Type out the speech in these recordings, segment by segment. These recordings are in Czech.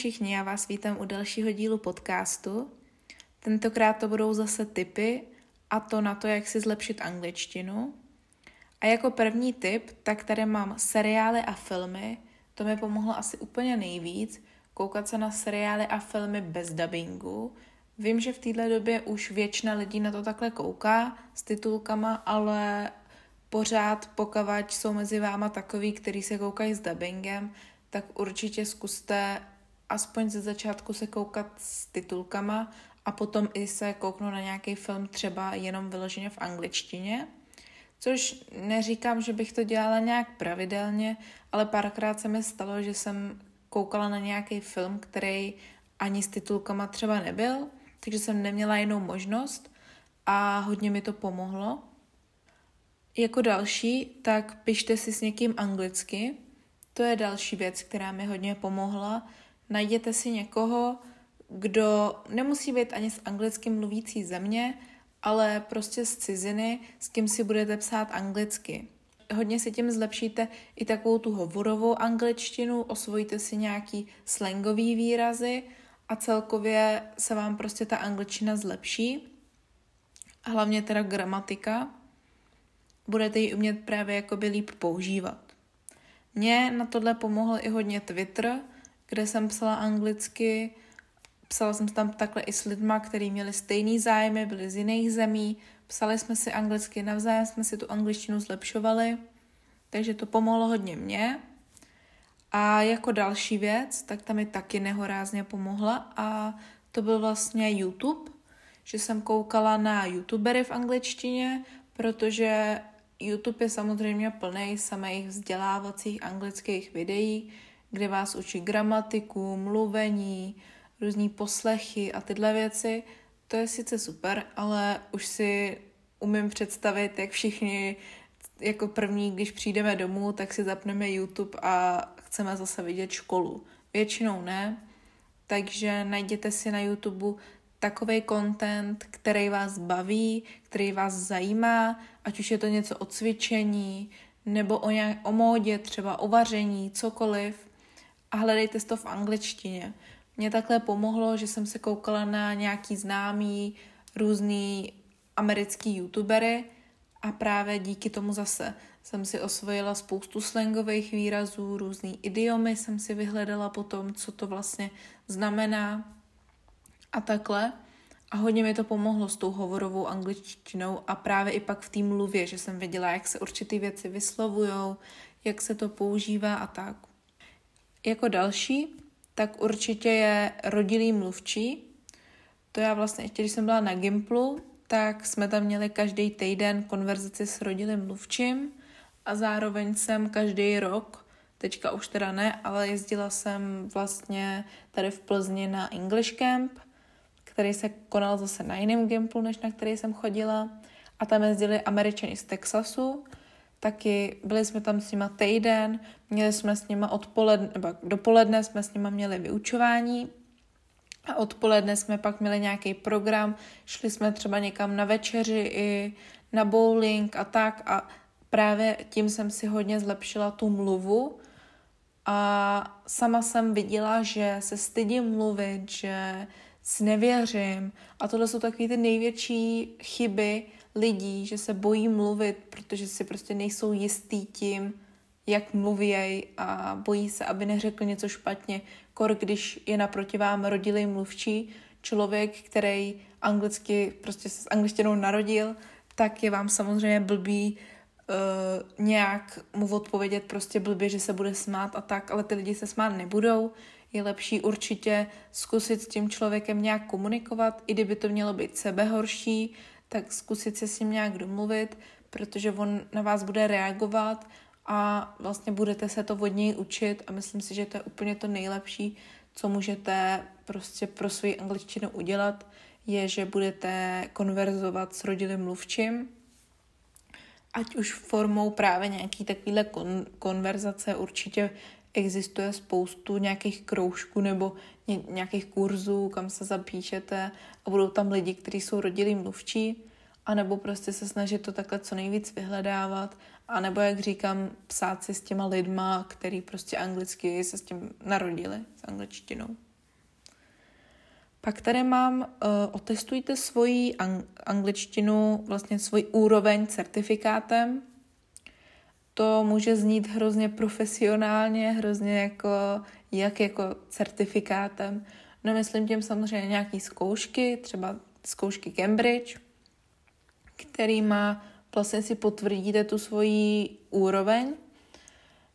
všichni, já vás vítám u dalšího dílu podcastu. Tentokrát to budou zase tipy a to na to, jak si zlepšit angličtinu. A jako první tip, tak tady mám seriály a filmy. To mi pomohlo asi úplně nejvíc, koukat se na seriály a filmy bez dubbingu. Vím, že v této době už většina lidí na to takhle kouká s titulkama, ale pořád pokavať jsou mezi váma takový, který se koukají s dubbingem, tak určitě zkuste aspoň ze začátku se koukat s titulkama a potom i se kouknout na nějaký film třeba jenom vyloženě v angličtině. Což neříkám, že bych to dělala nějak pravidelně, ale párkrát se mi stalo, že jsem koukala na nějaký film, který ani s titulkama třeba nebyl, takže jsem neměla jinou možnost a hodně mi to pomohlo. Jako další, tak pište si s někým anglicky, to je další věc, která mi hodně pomohla. Najděte si někoho, kdo nemusí být ani z anglicky mluvící země, ale prostě z ciziny, s kým si budete psát anglicky. Hodně si tím zlepšíte i takovou tu hovorovou angličtinu, osvojíte si nějaký slangový výrazy a celkově se vám prostě ta angličtina zlepší. Hlavně teda gramatika. Budete ji umět právě jakoby líp používat. Mně na tohle pomohl i hodně Twitter, kde jsem psala anglicky. Psala jsem tam takhle i s lidma, kteří měli stejný zájmy, byli z jiných zemí. Psali jsme si anglicky navzájem, jsme si tu angličtinu zlepšovali. Takže to pomohlo hodně mě. A jako další věc, tak tam mi taky nehorázně pomohla a to byl vlastně YouTube, že jsem koukala na youtubery v angličtině, protože YouTube je samozřejmě plný samých vzdělávacích anglických videí, kde vás učí gramatiku, mluvení, různý poslechy a tyhle věci. To je sice super, ale už si umím představit, jak všichni jako první, když přijdeme domů, tak si zapneme YouTube a chceme zase vidět školu. Většinou ne, takže najděte si na YouTube takový content, který vás baví, který vás zajímá, ať už je to něco o cvičení, nebo o, nějak, o módě, třeba o vaření, cokoliv. A hledejte to v angličtině. Mně takhle pomohlo, že jsem se koukala na nějaký známý různý americký youtubery a právě díky tomu zase jsem si osvojila spoustu slangových výrazů, různý idiomy jsem si vyhledala potom, co to vlastně znamená a takhle. A hodně mi to pomohlo s tou hovorovou angličtinou a právě i pak v té mluvě, že jsem věděla, jak se určité věci vyslovujou, jak se to používá a tak. Jako další, tak určitě je rodilý mluvčí. To já vlastně, ještě když jsem byla na Gimplu, tak jsme tam měli každý týden konverzaci s rodilým mluvčím a zároveň jsem každý rok, teďka už teda ne, ale jezdila jsem vlastně tady v Plzni na English Camp – který se konal zase na jiném Gimplu, než na který jsem chodila. A tam jezdili američani z Texasu, taky byli jsme tam s nima týden, měli jsme s nima odpoledne, nebo dopoledne jsme s nima měli vyučování a odpoledne jsme pak měli nějaký program, šli jsme třeba někam na večeři i na bowling a tak a právě tím jsem si hodně zlepšila tu mluvu a sama jsem viděla, že se stydím mluvit, že si nevěřím. A tohle jsou takové ty největší chyby lidí, že se bojí mluvit, protože si prostě nejsou jistý tím, jak mluvěj a bojí se, aby neřekl něco špatně. Kor, když je naproti vám rodilý mluvčí, člověk, který anglicky prostě se s angličtinou narodil, tak je vám samozřejmě blbý uh, nějak mu odpovědět prostě blbě, že se bude smát a tak, ale ty lidi se smát nebudou, je lepší určitě zkusit s tím člověkem nějak komunikovat, i kdyby to mělo být sebehorší, tak zkusit se s ním nějak domluvit, protože on na vás bude reagovat a vlastně budete se to od něj učit a myslím si, že to je úplně to nejlepší, co můžete prostě pro svoji angličtinu udělat, je, že budete konverzovat s rodilým mluvčím, ať už formou právě nějaký takovýhle kon- konverzace určitě existuje spoustu nějakých kroužků nebo ně, nějakých kurzů, kam se zapíšete a budou tam lidi, kteří jsou rodilí mluvčí, anebo prostě se snažit to takhle co nejvíc vyhledávat, anebo jak říkám, psát si s těma lidma, který prostě anglicky se s tím narodili, s angličtinou. Pak tady mám, uh, otestujte svoji ang- angličtinu, vlastně svůj úroveň certifikátem. To může znít hrozně profesionálně, hrozně jako, jak jako certifikátem. No myslím tím samozřejmě nějaký zkoušky, třeba zkoušky Cambridge, kterýma vlastně si potvrdíte tu svoji úroveň.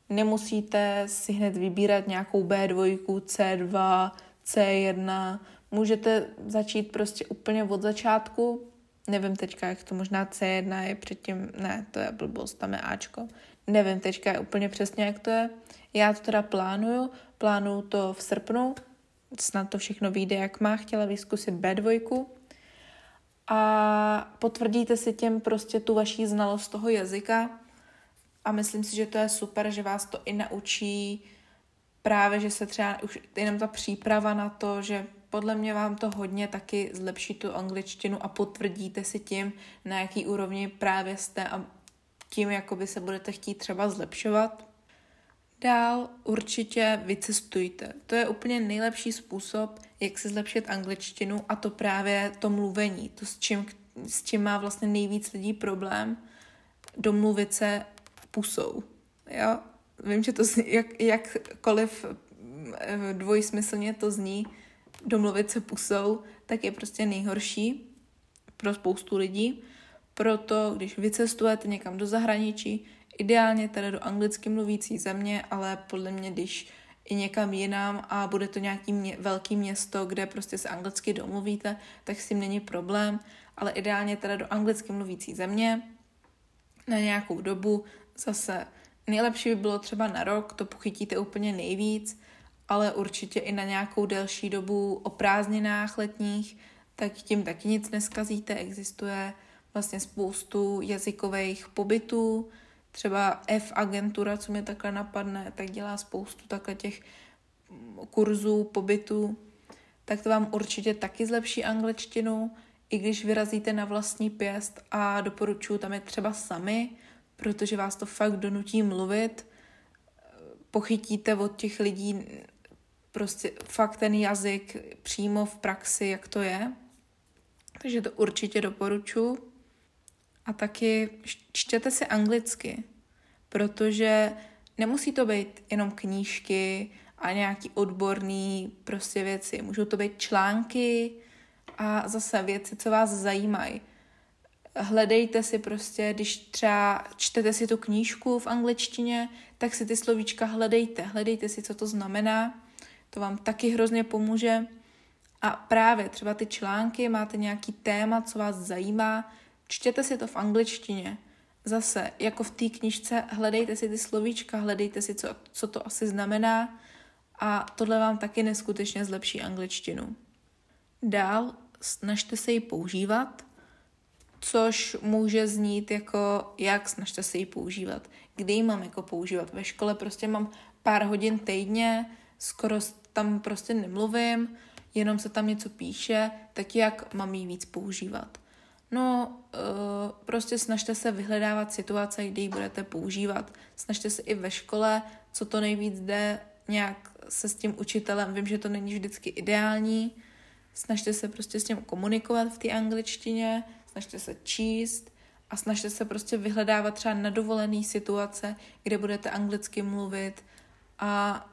Nemusíte si hned vybírat nějakou B2, C2, C1. Můžete začít prostě úplně od začátku. Nevím teďka, jak to možná C1 je předtím, ne, to je blbost, tam je Ačko. Nevím teďka úplně přesně, jak to je. Já to teda plánuju, plánuju to v srpnu, snad to všechno vyjde, jak má, chtěla vyzkusit B2, a potvrdíte si tím prostě tu vaší znalost toho jazyka? A myslím si, že to je super, že vás to i naučí právě, že se třeba už jenom ta příprava na to, že podle mě vám to hodně taky zlepší tu angličtinu a potvrdíte si tím, na jaký úrovni právě jste a tím, jakoby se budete chtít třeba zlepšovat. Dál určitě vycestujte. To je úplně nejlepší způsob, jak si zlepšit angličtinu a to právě to mluvení, to s čím, s čím má vlastně nejvíc lidí problém, domluvit se pusou. Jo? Vím, že to jak, jakkoliv eh, dvojsmyslně to zní, domluvit se pusou, tak je prostě nejhorší pro spoustu lidí. Proto, když vycestujete někam do zahraničí, ideálně teda do anglicky mluvící země, ale podle mě, když i někam jinam a bude to nějaký mě, velký město, kde prostě se anglicky domluvíte, tak s tím není problém, ale ideálně teda do anglicky mluvící země na nějakou dobu. Zase nejlepší by bylo třeba na rok, to pochytíte úplně nejvíc, ale určitě i na nějakou delší dobu o prázdninách letních, tak tím taky nic neskazíte. Existuje vlastně spoustu jazykových pobytů, třeba F agentura, co mi takhle napadne, tak dělá spoustu takhle těch kurzů, pobytů, tak to vám určitě taky zlepší angličtinu, i když vyrazíte na vlastní pěst a doporučuji tam je třeba sami, protože vás to fakt donutí mluvit, pochytíte od těch lidí prostě fakt ten jazyk přímo v praxi, jak to je. Takže to určitě doporučuji. A taky čtěte si anglicky, protože nemusí to být jenom knížky a nějaký odborný prostě věci. Můžou to být články a zase věci, co vás zajímají. Hledejte si prostě, když třeba čtete si tu knížku v angličtině, tak si ty slovíčka hledejte. Hledejte si, co to znamená. To vám taky hrozně pomůže. A právě třeba ty články, máte nějaký téma, co vás zajímá, Čtěte si to v angličtině. Zase, jako v té knižce, hledejte si ty slovíčka, hledejte si, co, co to asi znamená a tohle vám taky neskutečně zlepší angličtinu. Dál snažte se ji používat, což může znít jako, jak snažte se ji používat. Kdy ji mám jako používat? Ve škole prostě mám pár hodin týdně, skoro tam prostě nemluvím, jenom se tam něco píše, tak jak mám ji víc používat? No, uh, prostě snažte se vyhledávat situace, kdy ji budete používat. Snažte se i ve škole, co to nejvíc jde, nějak se s tím učitelem. Vím, že to není vždycky ideální. Snažte se prostě s tím komunikovat v té angličtině, snažte se číst a snažte se prostě vyhledávat třeba na dovolený situace, kde budete anglicky mluvit a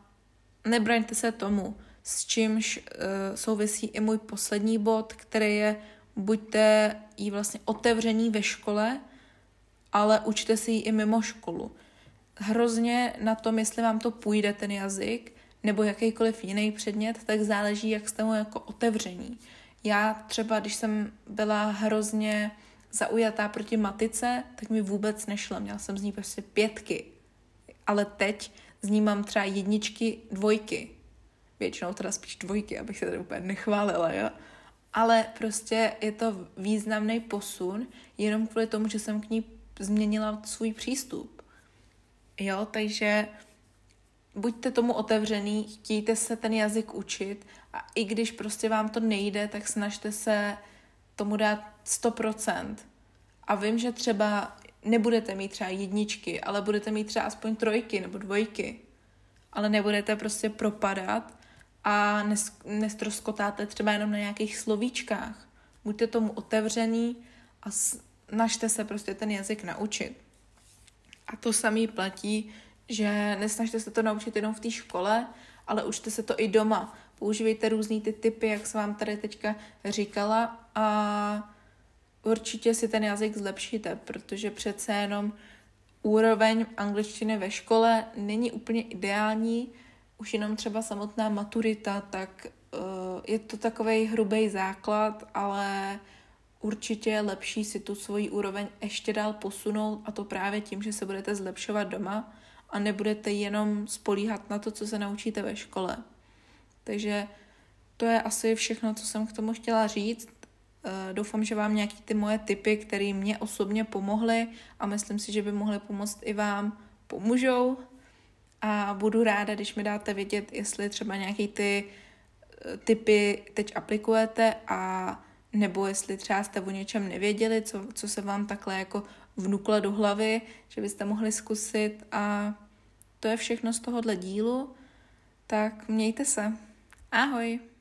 nebraňte se tomu, s čímž uh, souvisí i můj poslední bod, který je buďte jí vlastně otevření ve škole, ale učte si ji i mimo školu. Hrozně na tom, jestli vám to půjde ten jazyk, nebo jakýkoliv jiný předmět, tak záleží, jak jste mu jako otevření. Já třeba, když jsem byla hrozně zaujatá proti matice, tak mi vůbec nešlo. Měla jsem z ní prostě pětky. Ale teď z ní mám třeba jedničky, dvojky. Většinou teda spíš dvojky, abych se tady úplně nechválila, jo ale prostě je to významný posun jenom kvůli tomu, že jsem k ní změnila svůj přístup. Jo, takže buďte tomu otevřený, chtějte se ten jazyk učit a i když prostě vám to nejde, tak snažte se tomu dát 100%. A vím, že třeba nebudete mít třeba jedničky, ale budete mít třeba aspoň trojky nebo dvojky. Ale nebudete prostě propadat a nestroskotáte třeba jenom na nějakých slovíčkách. Buďte tomu otevřený a snažte se prostě ten jazyk naučit. A to samý platí, že nesnažte se to naučit jenom v té škole, ale učte se to i doma. Používejte různý ty typy, jak jsem vám tady teďka říkala a určitě si ten jazyk zlepšíte, protože přece jenom úroveň angličtiny ve škole není úplně ideální, už jenom třeba samotná maturita, tak uh, je to takový hrubý základ, ale určitě je lepší si tu svoji úroveň ještě dál posunout a to právě tím, že se budete zlepšovat doma a nebudete jenom spolíhat na to, co se naučíte ve škole. Takže to je asi všechno, co jsem k tomu chtěla říct. Eh, doufám, že vám nějaký ty moje tipy, které mě osobně pomohly a myslím si, že by mohly pomoct i vám, pomůžou. A budu ráda, když mi dáte vědět, jestli třeba nějaký ty eh, typy teď aplikujete a nebo jestli třeba jste o něčem nevěděli, co, co se vám takhle jako vnuklo do hlavy, že byste mohli zkusit a to je všechno z tohohle dílu, tak mějte se. Ahoj!